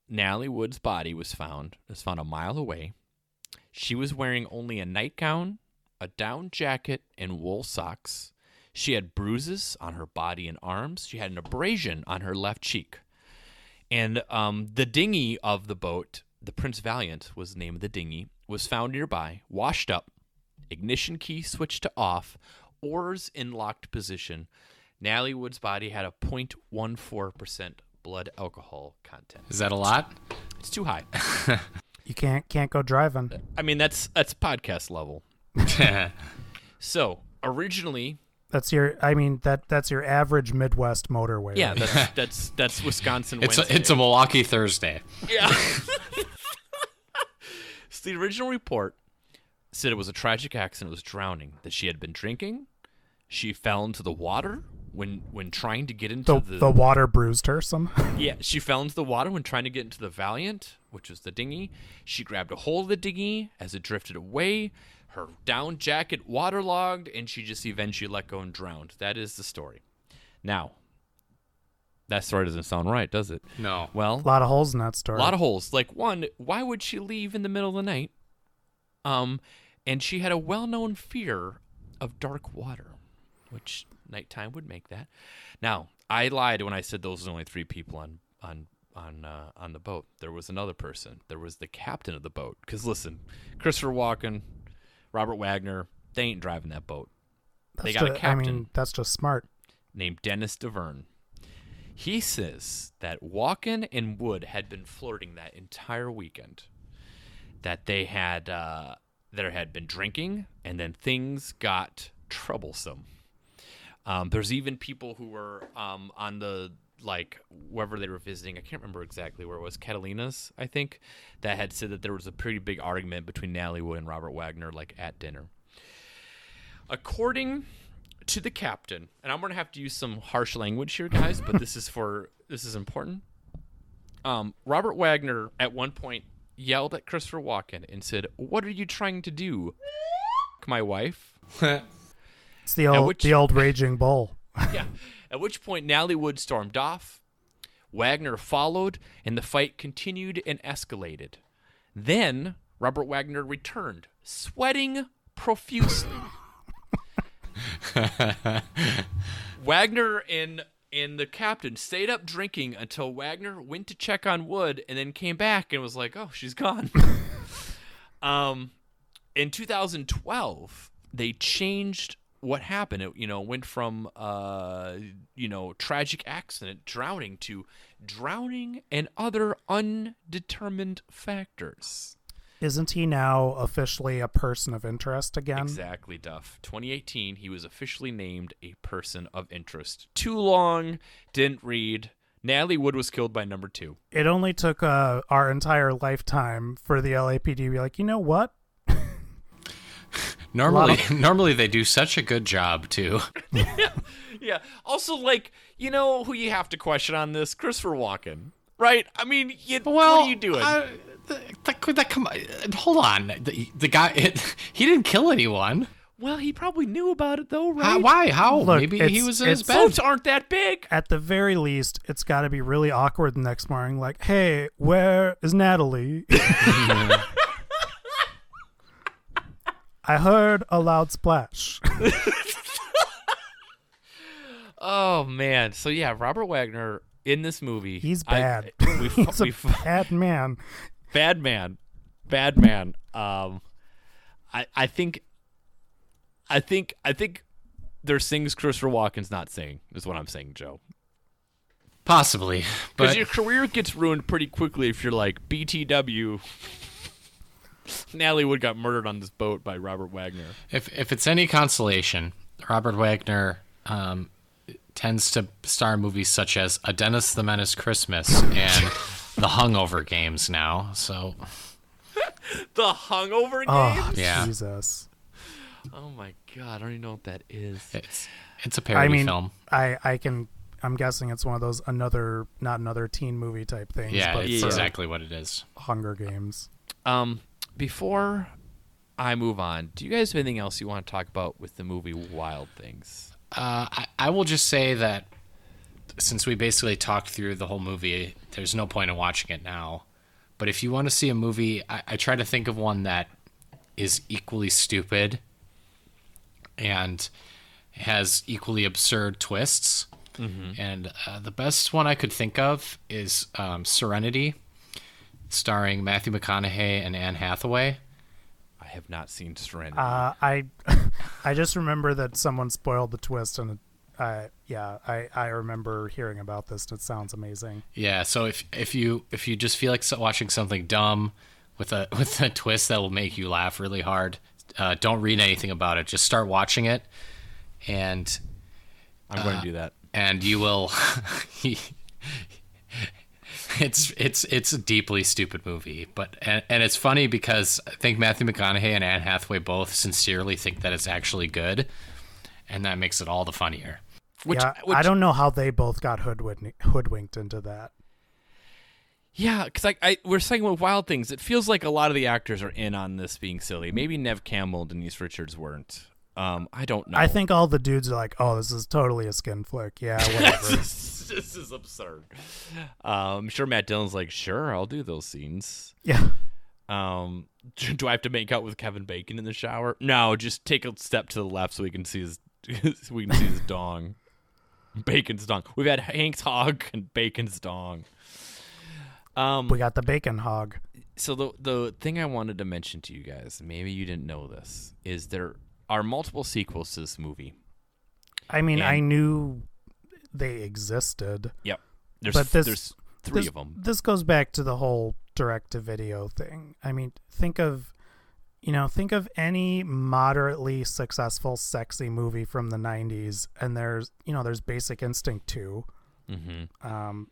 Natalie Wood's body was found. It was found a mile away. She was wearing only a nightgown, a down jacket, and wool socks. She had bruises on her body and arms. She had an abrasion on her left cheek. And um, the dinghy of the boat, the Prince Valiant was the name of the dinghy, was found nearby, washed up, ignition key switched to off, oars in locked position. Natalie Wood's body had a 0.14% blood alcohol content. Is that a lot? It's too high. You can't can't go driving. I mean, that's that's podcast level. So originally, That's your. I mean that that's your average Midwest motorway. yeah, right? that's that's that's Wisconsin. It's a, it's a Milwaukee Thursday. Yeah. so the original report said it was a tragic accident. It was drowning. That she had been drinking. She fell into the water when when trying to get into the the, the water bruised her somehow. yeah. She fell into the water when trying to get into the Valiant, which was the dinghy. She grabbed a hold of the dinghy as it drifted away. Her down jacket waterlogged, and she just eventually let go and drowned. That is the story. Now, that story doesn't sound right, does it? No. Well, A lot of holes in that story. a lot of holes. Like one, why would she leave in the middle of the night? Um, and she had a well-known fear of dark water, which nighttime would make that. Now, I lied when I said those was only three people on on on uh, on the boat. There was another person. There was the captain of the boat. Because listen, Christopher Walken, Robert Wagner, they ain't driving that boat. they That's got a captain I mean, that's just smart. named Dennis Davern. He says that Walken and Wood had been flirting that entire weekend. That they had uh, there had been drinking, and then things got troublesome. Um, there's even people who were um, on the like wherever they were visiting. I can't remember exactly where it was. Catalina's, I think, that had said that there was a pretty big argument between Natalie Wood and Robert Wagner, like at dinner. According to the captain, and I'm gonna have to use some harsh language here, guys, but this is for this is important. Um, Robert Wagner at one point yelled at Christopher Walken and said, "What are you trying to do, my wife?" It's the old which- the old raging bull. yeah. At which point Natalie Wood stormed off. Wagner followed, and the fight continued and escalated. Then Robert Wagner returned, sweating profusely. Wagner and and the captain stayed up drinking until Wagner went to check on Wood and then came back and was like, "Oh, she's gone." um, in 2012, they changed what happened. It you know went from uh you know tragic accident, drowning to drowning and other undetermined factors. Isn't he now officially a person of interest again? Exactly, Duff. 2018, he was officially named a person of interest. Too long, didn't read. Natalie Wood was killed by number two. It only took uh, our entire lifetime for the LAPD to be like, you know what? Normally, normally they do such a good job too. Yeah. Also, like, you know who you have to question on this? Christopher Walken. Right? I mean, you, what are you doing? I- the, the, the, come on, hold on. The, the guy, it, he didn't kill anyone. well, he probably knew about it, though, right? How, why? How? Look, Maybe he was in his it's- bed. Boats aren't that big. At the very least, it's got to be really awkward the next morning. Like, hey, where is Natalie? I heard a loud splash. Oh, man. So, yeah, Robert Wagner in this movie. He's I- bad. we, fu- He's a we, bad man. bad man, bad man. Um, I I think, I think I think there's things Christopher Walken's not saying is what I'm saying, Joe. Possibly, Because but your career gets ruined pretty quickly if you're like BTW. Natalie Wood got murdered on this boat by Robert Wagner. if if it's any consolation, Robert Wagner um, tends to star movies such as A Dennis the Menace Christmas and The Hungover Games now. So The Hungover game. Oh, Yeah. Jesus. Oh my god, I don't even know what that is. it's it's a parody I mean, film. I, I can. I'm guessing it's one of those another, not another teen movie type things. Yeah, but it's for exactly what it is. Hunger Games. Um, before I move on, do you guys have anything else you want to talk about with the movie Wild Things? Uh, I, I will just say that since we basically talked through the whole movie, there's no point in watching it now. But if you want to see a movie, I, I try to think of one that is equally stupid and has equally absurd twists. And uh, the best one I could think of is um, Serenity, starring Matthew McConaughey and Anne Hathaway. I have not seen Serenity. Uh, I, I just remember that someone spoiled the twist, and uh, yeah, I, I remember hearing about this. And it sounds amazing. Yeah, so if if you if you just feel like watching something dumb with a with a twist that will make you laugh really hard, uh, don't read anything about it. Just start watching it, and I'm going to do that. and you will. it's it's it's a deeply stupid movie, but and, and it's funny because I think Matthew McConaughey and Anne Hathaway both sincerely think that it's actually good, and that makes it all the funnier. Which, yeah, which, I don't know how they both got hoodwink- hoodwinked into that. Yeah, because I, I we're saying with Wild Things, it feels like a lot of the actors are in on this being silly. Maybe Neve Campbell and Denise Richards weren't. Um, I don't know. I think all the dudes are like, "Oh, this is totally a skin flick." Yeah, whatever. this, this is absurd. Um, I'm sure Matt Dillon's like, sure, I'll do those scenes. yeah. Um, do I have to make out with Kevin Bacon in the shower? No, just take a step to the left so we can see his so we can see his dong. Bacon's dong. We've had Hank's hog and Bacon's dong. Um, We got the bacon hog. so the the thing I wanted to mention to you guys, maybe you didn't know this, is there are multiple sequels to this movie. I mean, I knew they existed. Yep. There's But this- there's three this, of them. This goes back to the whole direct to video thing. I mean, think of you know, think of any moderately successful sexy movie from the 90s and there's, you know, there's Basic Instinct 2. Mm-hmm. Um,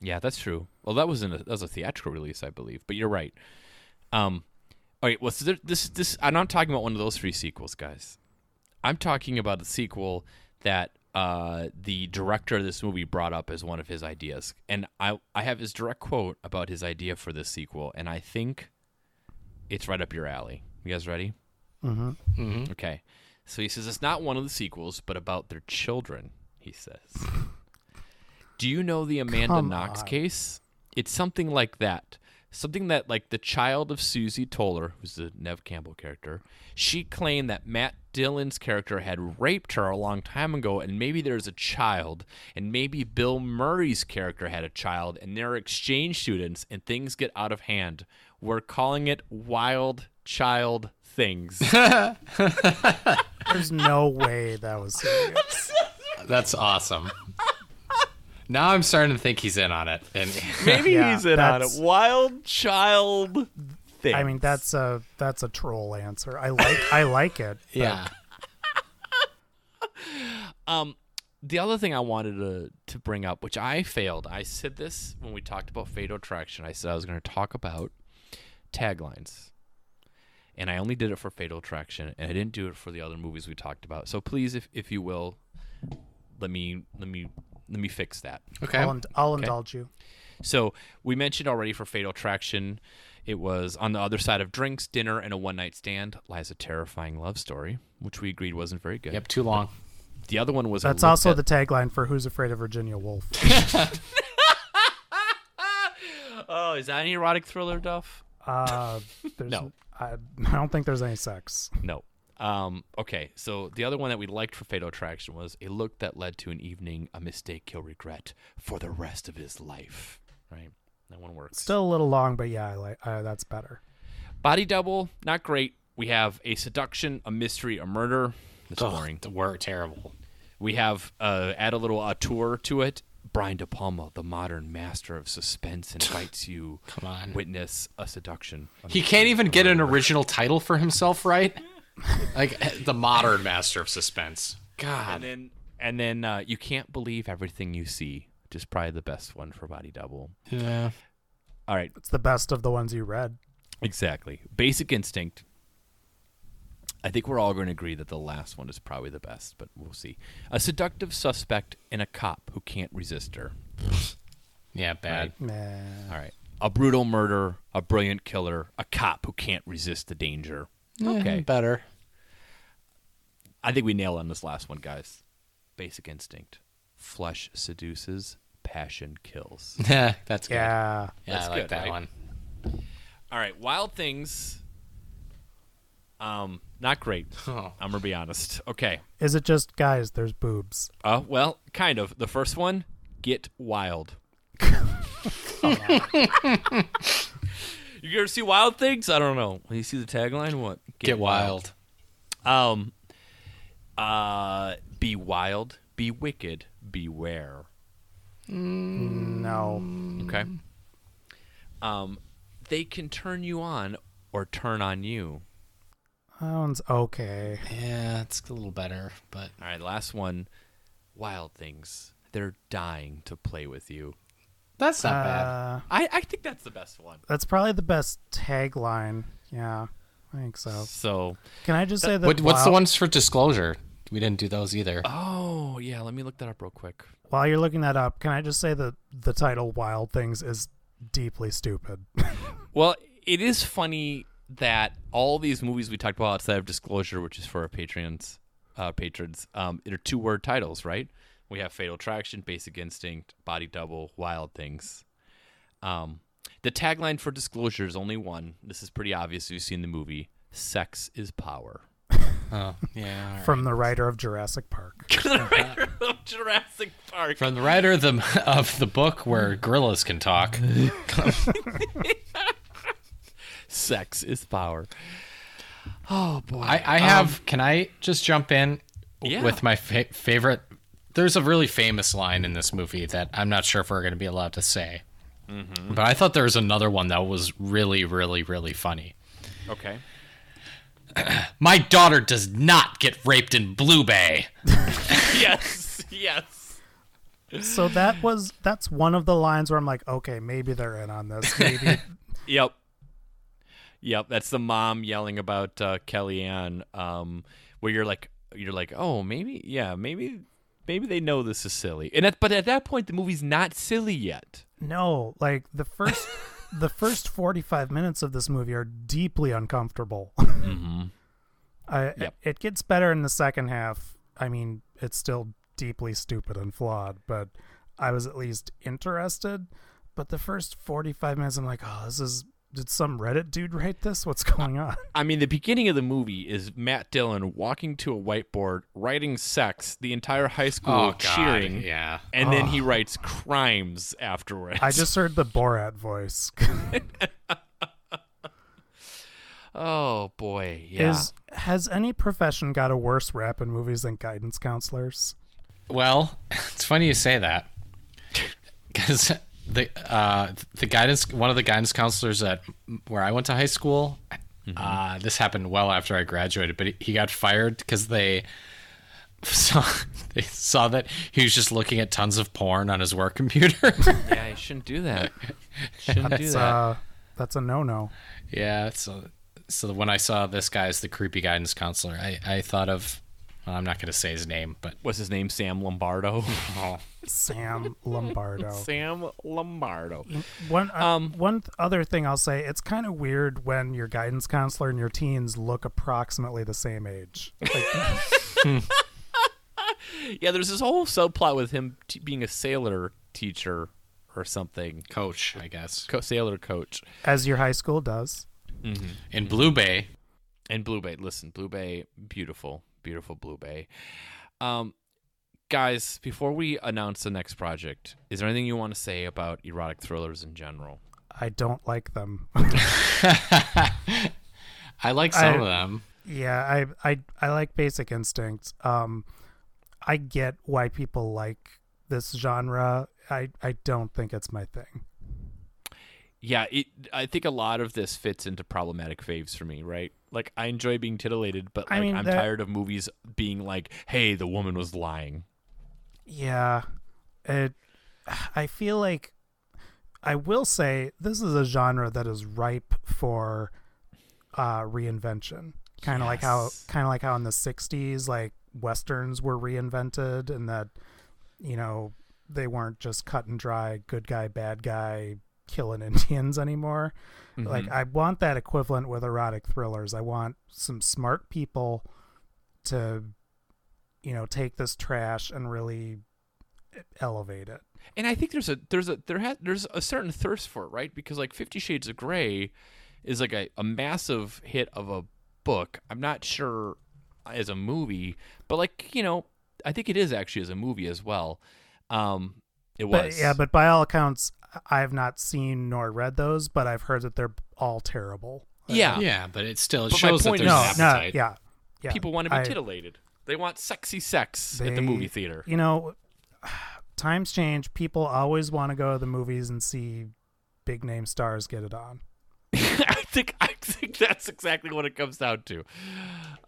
Yeah, that's true. Well, that was in a, that was a theatrical release, I believe. But you're right. Um, all right. Well, so there, this this I'm not talking about one of those three sequels, guys. I'm talking about a sequel that uh, the director of this movie brought up as one of his ideas, and I I have his direct quote about his idea for this sequel, and I think it's right up your alley. You guys ready? mhm. Mm-hmm. Okay. So he says it's not one of the sequels, but about their children, he says. Do you know the Amanda Come Knox on. case? It's something like that. Something that, like, the child of Susie Toller, who's the Neve Campbell character, she claimed that Matt Dillon's character had raped her a long time ago, and maybe there's a child, and maybe Bill Murray's character had a child, and they're exchange students, and things get out of hand. We're calling it Wild Child Things. There's no way that was serious. That's awesome. now I'm starting to think he's in on it, and Maybe Yeah, he's in on it. Wild child thing. I mean, that's a that's a troll answer. I like I like it. but yeah, um the other thing I wanted to to bring up, which I failed. I said this when we talked about Fatal Attraction. I said I was going to talk about taglines. And I only did it for Fatal Attraction, and I didn't do it for the other movies we talked about. So please, if, if you will, let me let me let me fix that. okay. I'll, ind- I'll indulge you. So we mentioned already for Fatal Attraction, it was on the other side of drinks, dinner, and a one night stand lies a terrifying love story, which we agreed wasn't very good. Yep, too long. The other one was That's also at- the tagline for Who's Afraid of Virginia Woolf. Oh, is that any erotic thriller, Duff? Uh, there's, No. I, I don't think there's any sex. No. Um, okay, so the other one that we liked for Fatal Attraction was a look that led to an evening, a mistake he'll regret for the rest of his life. Right? That one works. Still a little long, but yeah, I like uh, that's better. Body double, not great. We have a seduction, a mystery, a murder. It's Ugh, boring. the word terrible. We have uh, add a little tour to it. Brian De Palma, the modern master of suspense, invites you Come on. witness a seduction. a He can't even get an original title for himself, right? Like the modern master of suspense. And God. then and then uh, you can't believe everything you see. Which is probably the best one for body double. Yeah. All right, It's the best of the ones you read. exactly. Basic instinct. I think we're all going to agree that the last one is probably the best, but we'll see. A seductive suspect and a cop who can't resist her. Yeah, bad. Nah. All right. A brutal murder, a brilliant killer, a cop who can't resist the danger. Okay. better. I think we nailed on this last one, guys. Basic instinct. Flesh seduces, passion kills. Yeah, that's good. Yeah. Yeah, That's I like good, that right? one. All right, Wild Things. Um, not great. Oh. I'm gonna be honest. Okay. Is it just guys? There's boobs. Uh, well, kind of. The first one, get wild. you ever see Wild Things? I don't know. When you see the tagline, what? Get wild. Um, uh, be wild, be wicked, beware. No. Okay. Um, they can turn you on or turn on you. That one's okay. Yeah, it's a little better, but All right, last one. Wild things. They're dying to play with you. That's not bad. Uh, I, I think that's the best one. that's probably the best tagline. Yeah, I think so. So, Can I just say that? What, what's the ones for disclosure? We didn't do those either. oh yeah, let me look that up real quick. While you're looking that up, can I just say that the title "Wild Things" is deeply stupid? Well, it is funny that all these movies we talked about outside of Disclosure, which is for our patrons, uh, patrons, um, they're two word titles, right? We have Fatal Attraction, Basic Instinct, Body Double, Wild Things. Um, the tagline for Disclosure is only one. This is pretty obvious if you've seen the movie. Sex is power. Oh, yeah. all right. From the writer of Jurassic Park. the writer of Jurassic Park. From the writer of the of the book where gorillas can talk. Sex is power. Oh boy. I, I have. can I just jump in Yeah. with my fa- favorite? There's a really famous line in this movie that I'm not sure if we're going to be allowed to say, but I thought there was another one that was really, really, really funny. okay. My daughter does not get raped in Blue Bay. yes. Yes. so that was that's one of the lines where I'm like, okay, maybe they're in on this. Maybe Yep. Yep, that's the mom yelling about uh, Kellyanne, um, where you're like, you're like, oh, maybe, yeah, maybe, maybe they know this is silly, and at, but at that point, the movie's not silly yet. no, like the first the first 45 minutes of this movie are deeply uncomfortable. Mm-hmm. I, Yep. It gets better in the second half. I mean, it's still deeply stupid and flawed, but I was at least interested. But the first 45 minutes, I'm like, oh, this is. Did some Reddit dude write this? What's going on? I mean, the beginning of the movie is Matt Dillon walking to a whiteboard, writing sex, the entire high school Oh, God. cheering, Yeah. and then he writes crimes afterwards. I just heard the Borat voice. oh boy, yeah. Is has any profession got a worse rap in movies than guidance counselors? Well, it's funny you say that because the uh, the guidance one of the guidance counselors at where I went to high school. Uh, this happened well after I graduated, but he, he got fired because they saw they saw that he was just looking at tons of porn on his work computer. yeah, you shouldn't do that. Shouldn't do That's that. uh, that's a no no. yeah, so so when I saw this guy as the creepy guidance counselor, I I thought of well, I'm not going to say his name, but What's his name? Sam Lombardo. oh, Sam Lombardo. Sam Lombardo. One uh, Um, one th- other thing I'll say, it's kind of weird when your guidance counselor and your teens look approximately the same age. Like, Yeah, there's this whole subplot with him t- being a sailor teacher or something, coach, I guess. Co- sailor coach. as your high school does. In Blue Bay, In Blue Bay, listen, Blue Bay, beautiful, beautiful Blue Bay. Um, guys, before we announce the next project, is there anything you want to say about erotic thrillers in general? I don't like them. I like some I- of them. yeah, I I I like Basic Instinct. Um, I get why people like this genre. I I don't think it's my thing. Yeah, it, I think a lot of this fits into problematic faves for me, right? Like, I enjoy being titillated, but I like, mean, I'm that- tired of movies being like, "Hey, the woman was lying." Yeah, it. I feel like I will say this is a genre that is ripe for uh, reinvention. Kind of like how, kind of like how in the '60s, like westerns were reinvented, and that you know they weren't just cut and dry, good guy, bad guy, killing Indians anymore. Like Mhm. I want that equivalent with erotic thrillers. I want some smart people to, you know, take this trash and really elevate it. and I think there's a there's a there ha- there's a certain thirst for it, right? Because like Fifty Shades of Grey is like a, a massive hit of a book. I'm not sure as a movie, but like you know, I think it is actually as a movie as well. Um, it But was, yeah, but by all accounts, I have not seen nor read those, but I've heard that they're all terrible. yeah, Yeah, but it still it But my shows that point there's is- an no, no, appetite. yeah, yeah. people want to be I- titillated. They want sexy sex at the movie theater. You know, times change. People always want to go to the movies and see big name stars get it on. I think I think that's exactly what it comes down to.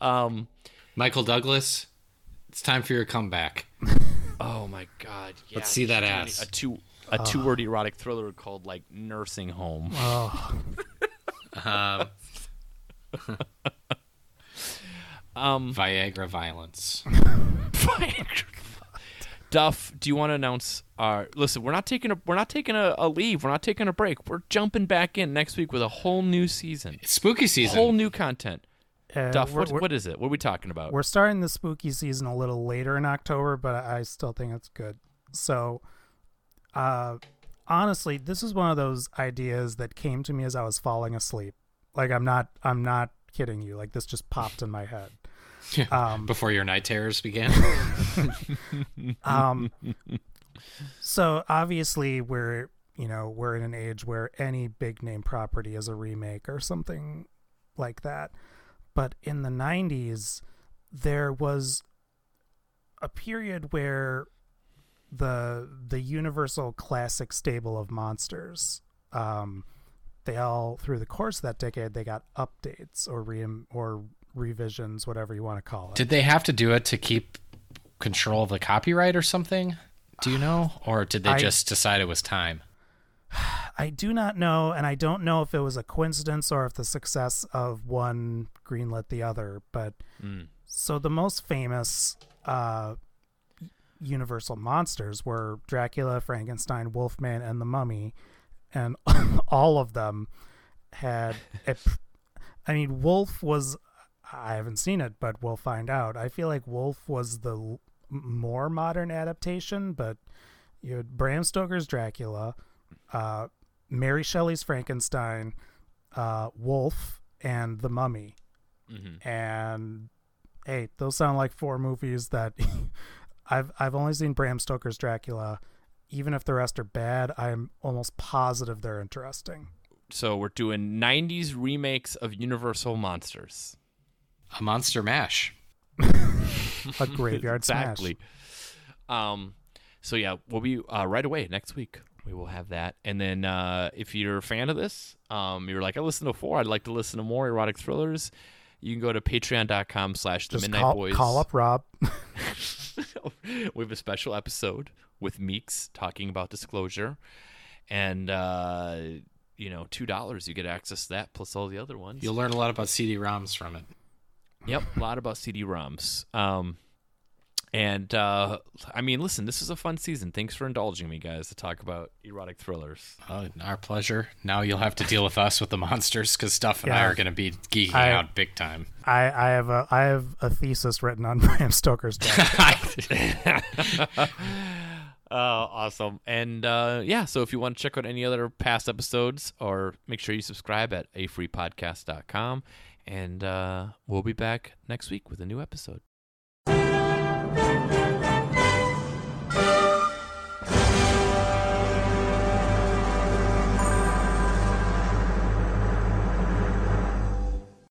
Um, Michael Douglas, it's time for your comeback. oh my god, yeah, Let's see that ass. A two a two word erotic thriller called like Nursing Home. Oh, Um, Um, Viagra violence. Duff, do you want to announce our? Listen, we're not taking a we're not taking a, a leave. We're not taking a break. We're jumping back in next week with a whole new season, It's spooky season. whole new content. Uh, Duff, what, what is it? What are we talking about? We're starting the spooky season a little later in October, but I still think it's good. So, uh, honestly, this is one of those ideas that came to me as I was falling asleep. Like I'm not, I'm not kidding you. Like this just popped in my head. Um, Before your night terrors began. um, so obviously we're, you know, we're in an age where any big name property is a remake or something like that. But in the 90s, there was a period where the the universal classic stable of monsters um they all through the course of that decade they got updates or re or revisions whatever you want to call it Did they have to do it to keep control of the copyright or something? Do you know, or did they I- just decide it was time? I do not know, and I don't know if it was a coincidence or if the success of one greenlit the other. But Mm. so the most famous uh, Universal monsters were Dracula, Frankenstein, Wolfman, and the Mummy, and all of them had. A, I mean, Wolf was. I haven't seen it, but we'll find out. I feel like Wolf was the more modern adaptation, but you had Bram Stoker's Dracula, uh, Mary Shelley's Frankenstein, uh, Wolf, and The Mummy. Mhm. And hey, those sound like four movies that I've I've only seen Bram Stoker's Dracula. Even if the rest are bad, I'm almost positive they're interesting. So we're doing 90s remakes of Universal monsters. A monster mash. A graveyard exactly. Um, so yeah, we'll be uh, right away next week. We will have that, and then uh, if you're a fan of this, um, you're like, I listened to four. I'd like to listen to more erotic thrillers. You can go to Patreon.com/slash The Midnight call, Boys. call up Rob. we have a special episode with Meeks talking about disclosure, and uh, you know, two dollars you get access to that plus all the other ones. You'll learn a lot about CD-ROMs from it. Yep, a lot about CD-ROMs. Um, and uh, I mean, listen, this is a fun season. Thanks for indulging me, guys, to talk about erotic thrillers. Oh, our pleasure. Now you'll have to deal with us with the monsters because Stuff and I are going to be geeking I- out big time. I, I have a I have a thesis written on Bram Stoker's Dracula. Oh, awesome. And uh, yeah, so if you want to check out any other past episodes, or make sure you subscribe at afreepodcast.com. And uh, we'll be back next week with a new episode.